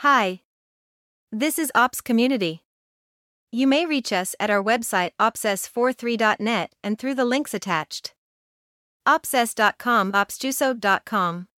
Hi. This is Ops Community. You may reach us at our website opss43.net and through the links attached. opss.com, opsjuso.com.